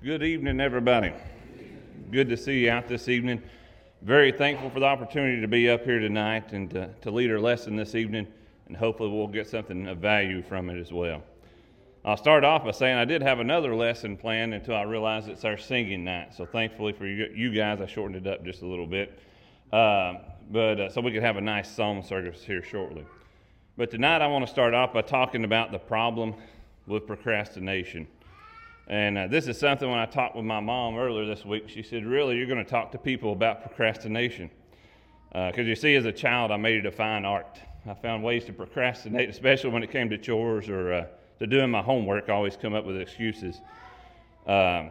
Good evening, everybody. Good to see you out this evening. Very thankful for the opportunity to be up here tonight and to, to lead our lesson this evening, and hopefully we'll get something of value from it as well. I'll start off by saying I did have another lesson planned until I realized it's our singing night. So thankfully for you, guys, I shortened it up just a little bit, uh, but uh, so we could have a nice song service here shortly. But tonight I want to start off by talking about the problem with procrastination. And uh, this is something when I talked with my mom earlier this week, she said, Really, you're going to talk to people about procrastination. Because uh, you see, as a child, I made it a fine art. I found ways to procrastinate, especially when it came to chores or uh, to doing my homework. I always come up with excuses. Um,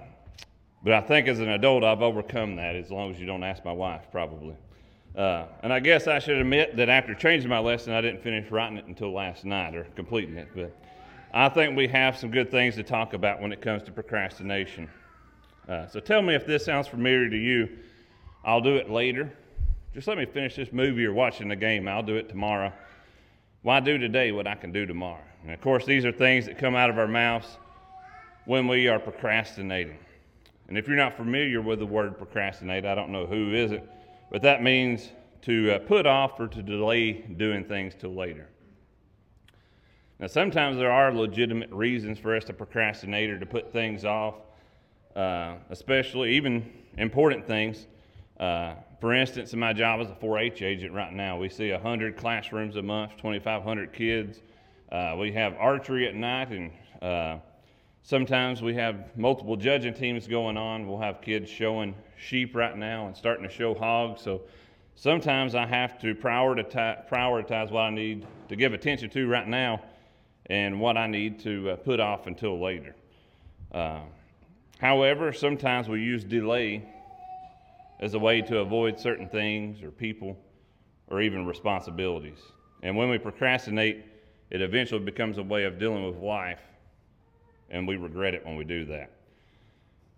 but I think as an adult, I've overcome that as long as you don't ask my wife, probably. Uh, and I guess I should admit that after changing my lesson, I didn't finish writing it until last night or completing it. But I think we have some good things to talk about when it comes to procrastination. Uh, so tell me if this sounds familiar to you. I'll do it later. Just let me finish this movie or watching the game. I'll do it tomorrow. Why do today what I can do tomorrow? And of course, these are things that come out of our mouths when we are procrastinating. And if you're not familiar with the word procrastinate, I don't know who is it, but that means to uh, put off or to delay doing things till later. Now, sometimes there are legitimate reasons for us to procrastinate or to put things off, uh, especially even important things. Uh, for instance, in my job as a 4 H agent right now, we see 100 classrooms a month, 2,500 kids. Uh, we have archery at night, and uh, sometimes we have multiple judging teams going on. We'll have kids showing sheep right now and starting to show hogs. So sometimes I have to prioritize, prioritize what I need to give attention to right now and what I need to uh, put off until later. Uh, however, sometimes we use delay as a way to avoid certain things or people or even responsibilities. And when we procrastinate, it eventually becomes a way of dealing with life, and we regret it when we do that.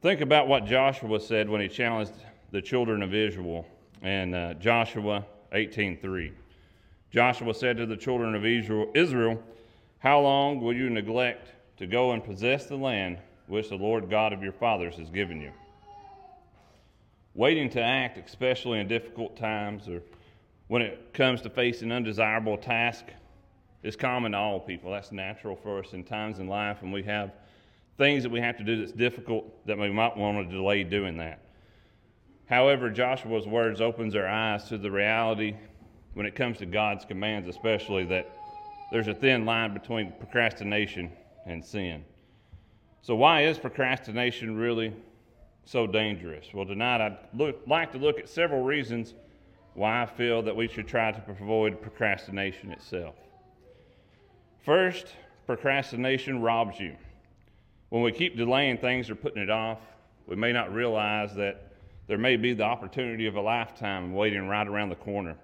Think about what Joshua said when he challenged the children of Israel in uh, Joshua 18:3. Joshua said to the children of Israel, Israel how long will you neglect to go and possess the land which the Lord God of your fathers has given you? Waiting to act, especially in difficult times or when it comes to facing undesirable tasks, is common to all people. That's natural for us in times in life when we have things that we have to do that's difficult that we might want to delay doing that. However, Joshua's words opens our eyes to the reality when it comes to God's commands, especially that there's a thin line between procrastination and sin. So, why is procrastination really so dangerous? Well, tonight I'd look, like to look at several reasons why I feel that we should try to avoid procrastination itself. First, procrastination robs you. When we keep delaying things or putting it off, we may not realize that there may be the opportunity of a lifetime waiting right around the corner,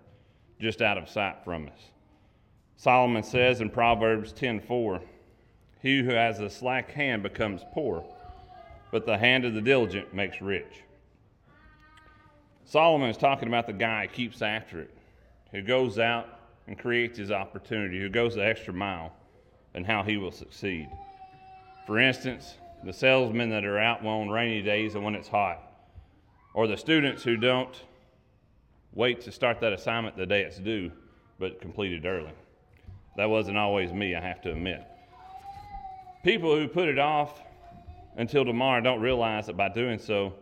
just out of sight from us. Solomon says in Proverbs 10:4, "He who has a slack hand becomes poor, but the hand of the diligent makes rich." Solomon is talking about the guy who keeps after it, who goes out and creates his opportunity, who goes the extra mile, and how he will succeed. For instance, the salesmen that are out on rainy days and when it's hot, or the students who don't wait to start that assignment the day it's due, but complete it early. That wasn't always me, I have to admit. People who put it off until tomorrow don't realize that by doing so,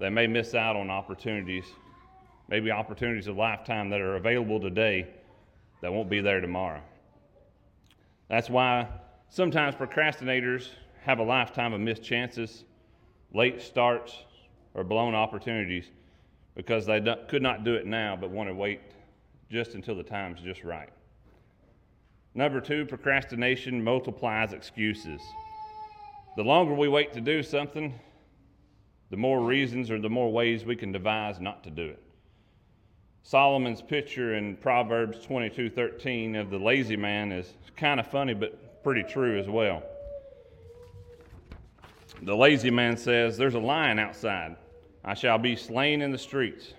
they may miss out on opportunities, maybe opportunities of lifetime that are available today that won't be there tomorrow. That's why sometimes procrastinators have a lifetime of missed chances, late starts, or blown opportunities because they could not do it now but want to wait just until the time's just right. Number two, procrastination multiplies excuses. The longer we wait to do something, the more reasons or the more ways we can devise not to do it. Solomon's picture in Proverbs 22:13 of the lazy man is kind of funny but pretty true as well. The lazy man says, "There's a lion outside. I shall be slain in the streets."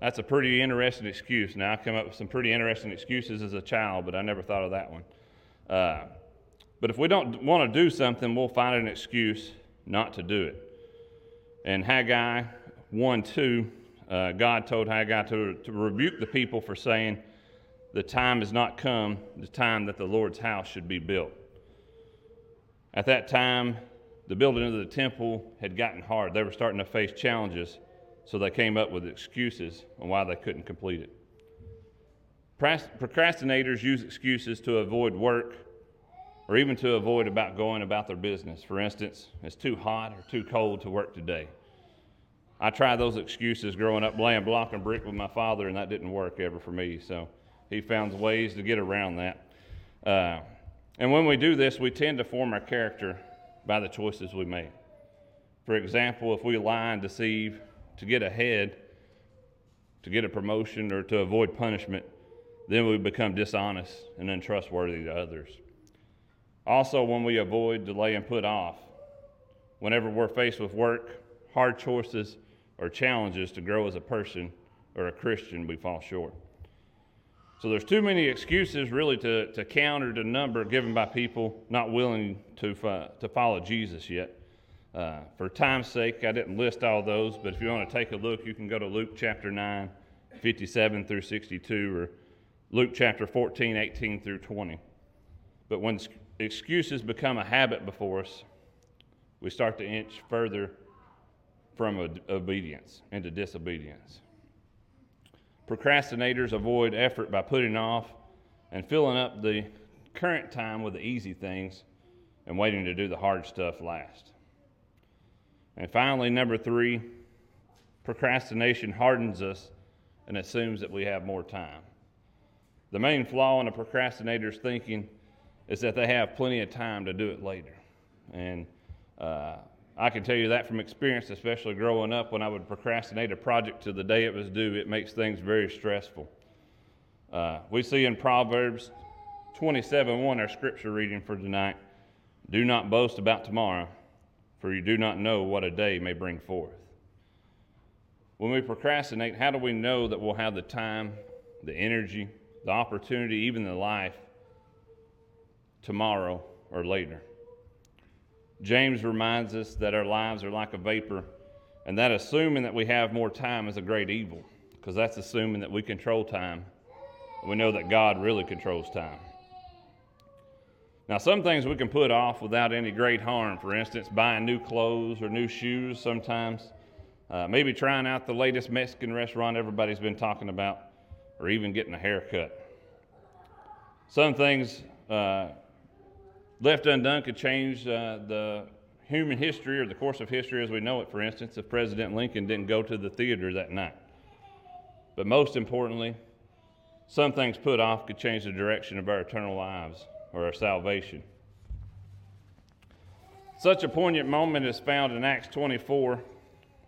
That's a pretty interesting excuse. Now, I come up with some pretty interesting excuses as a child, but I never thought of that one. Uh, but if we don't want to do something, we'll find an excuse not to do it. In Haggai 1 2, uh, God told Haggai to, to rebuke the people for saying, The time has not come, the time that the Lord's house should be built. At that time, the building of the temple had gotten hard. They were starting to face challenges, so they came up with excuses on why they couldn't complete it. Procrastinators use excuses to avoid work or even to avoid about going about their business. For instance, it's too hot or too cold to work today. I tried those excuses growing up laying block and brick with my father, and that didn't work ever for me. So he found ways to get around that. Uh, and when we do this, we tend to form our character by the choices we make. For example, if we lie and deceive to get ahead, to get a promotion, or to avoid punishment, then we become dishonest and untrustworthy to others. Also, when we avoid, delay, and put off, whenever we're faced with work, hard choices, or challenges to grow as a person or a Christian, we fall short. So there's too many excuses really to, to counter the number given by people not willing to, uh, to follow Jesus yet. Uh, for time's sake, I didn't list all those, but if you want to take a look, you can go to Luke chapter 9, 57 through 62, or Luke chapter 14, 18 through 20. But when excuses become a habit before us, we start to inch further from obedience into disobedience. Procrastinators avoid effort by putting off and filling up the current time with the easy things and waiting to do the hard stuff last. And finally, number three, procrastination hardens us and assumes that we have more time. The main flaw in a procrastinator's thinking is that they have plenty of time to do it later. And uh, I can tell you that from experience, especially growing up when I would procrastinate a project to the day it was due. It makes things very stressful. Uh, we see in Proverbs 27 1, our scripture reading for tonight Do not boast about tomorrow, for you do not know what a day may bring forth. When we procrastinate, how do we know that we'll have the time, the energy, the opportunity, even the life tomorrow or later? James reminds us that our lives are like a vapor, and that assuming that we have more time is a great evil, because that's assuming that we control time. We know that God really controls time. Now, some things we can put off without any great harm. For instance, buying new clothes or new shoes sometimes. Uh, maybe trying out the latest Mexican restaurant everybody's been talking about, or even getting a haircut. Some things uh, left undone could change uh, the human history or the course of history as we know it. For instance, if President Lincoln didn't go to the theater that night. But most importantly, some things put off could change the direction of our eternal lives or our salvation. Such a poignant moment is found in Acts 24,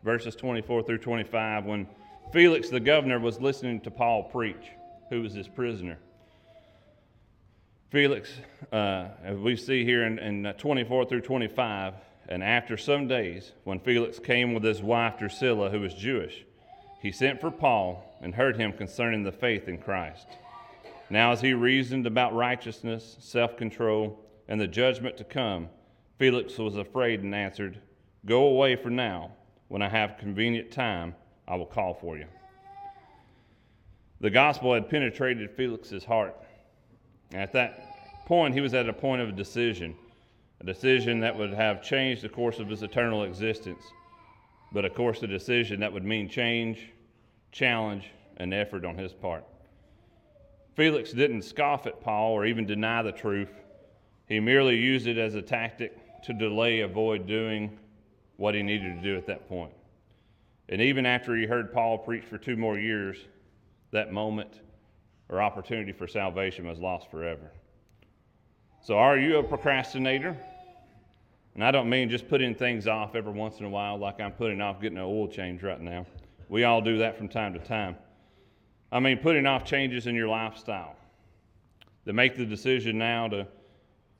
verses 24 through 25, when Felix the governor was listening to Paul preach, who was his prisoner. Felix, uh, as we see here in, in uh, 24 through 25, and after some days, when Felix came with his wife Drusilla, who was Jewish, he sent for Paul and heard him concerning the faith in Christ. Now, as he reasoned about righteousness, self control, and the judgment to come, Felix was afraid and answered, Go away for now. When I have convenient time, I will call for you. The gospel had penetrated Felix's heart at that point, he was at a point of a decision, a decision that would have changed the course of his eternal existence, but of course, a decision that would mean change, challenge, and effort on his part. Felix didn't scoff at Paul or even deny the truth. He merely used it as a tactic to delay, avoid doing what he needed to do at that point. And even after he heard Paul preach for two more years, that moment or opportunity for salvation was lost forever. So, are you a procrastinator? And I don't mean just putting things off every once in a while, like I'm putting off getting an oil change right now. We all do that from time to time. I mean, putting off changes in your lifestyle. To make the decision now to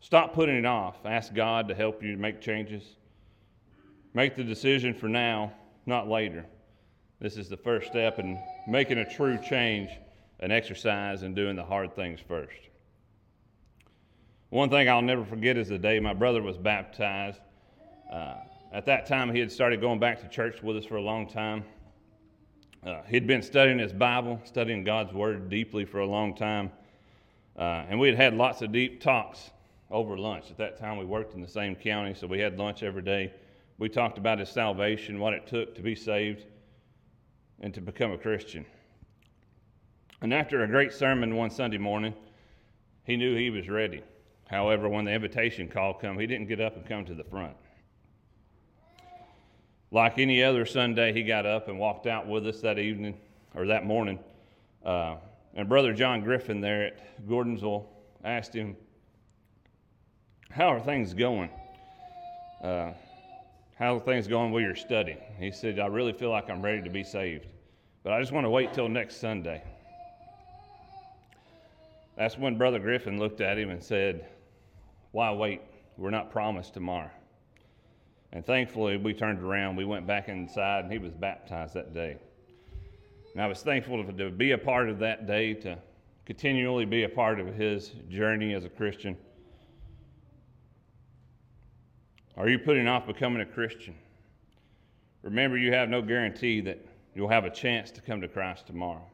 stop putting it off. Ask God to help you make changes. Make the decision for now, not later. This is the first step in making a true change an exercise and doing the hard things first. One thing I'll never forget is the day my brother was baptized. Uh, at that time, he had started going back to church with us for a long time. Uh, he'd been studying his Bible, studying God's Word deeply for a long time. Uh, and we had had lots of deep talks over lunch. At that time, we worked in the same county, so we had lunch every day. We talked about his salvation, what it took to be saved, and to become a Christian. And after a great sermon one Sunday morning, he knew he was ready. However, when the invitation call come, he didn't get up and come to the front. Like any other Sunday, he got up and walked out with us that evening or that morning. Uh, and Brother John Griffin there at Gordonsville asked him, How are things going? Uh, how are things going with your study? He said, I really feel like I'm ready to be saved, but I just want to wait till next Sunday. That's when Brother Griffin looked at him and said, Why wait? We're not promised tomorrow. And thankfully, we turned around, we went back inside, and he was baptized that day. And I was thankful to be a part of that day, to continually be a part of his journey as a Christian. Are you putting off becoming a Christian? Remember, you have no guarantee that you'll have a chance to come to Christ tomorrow.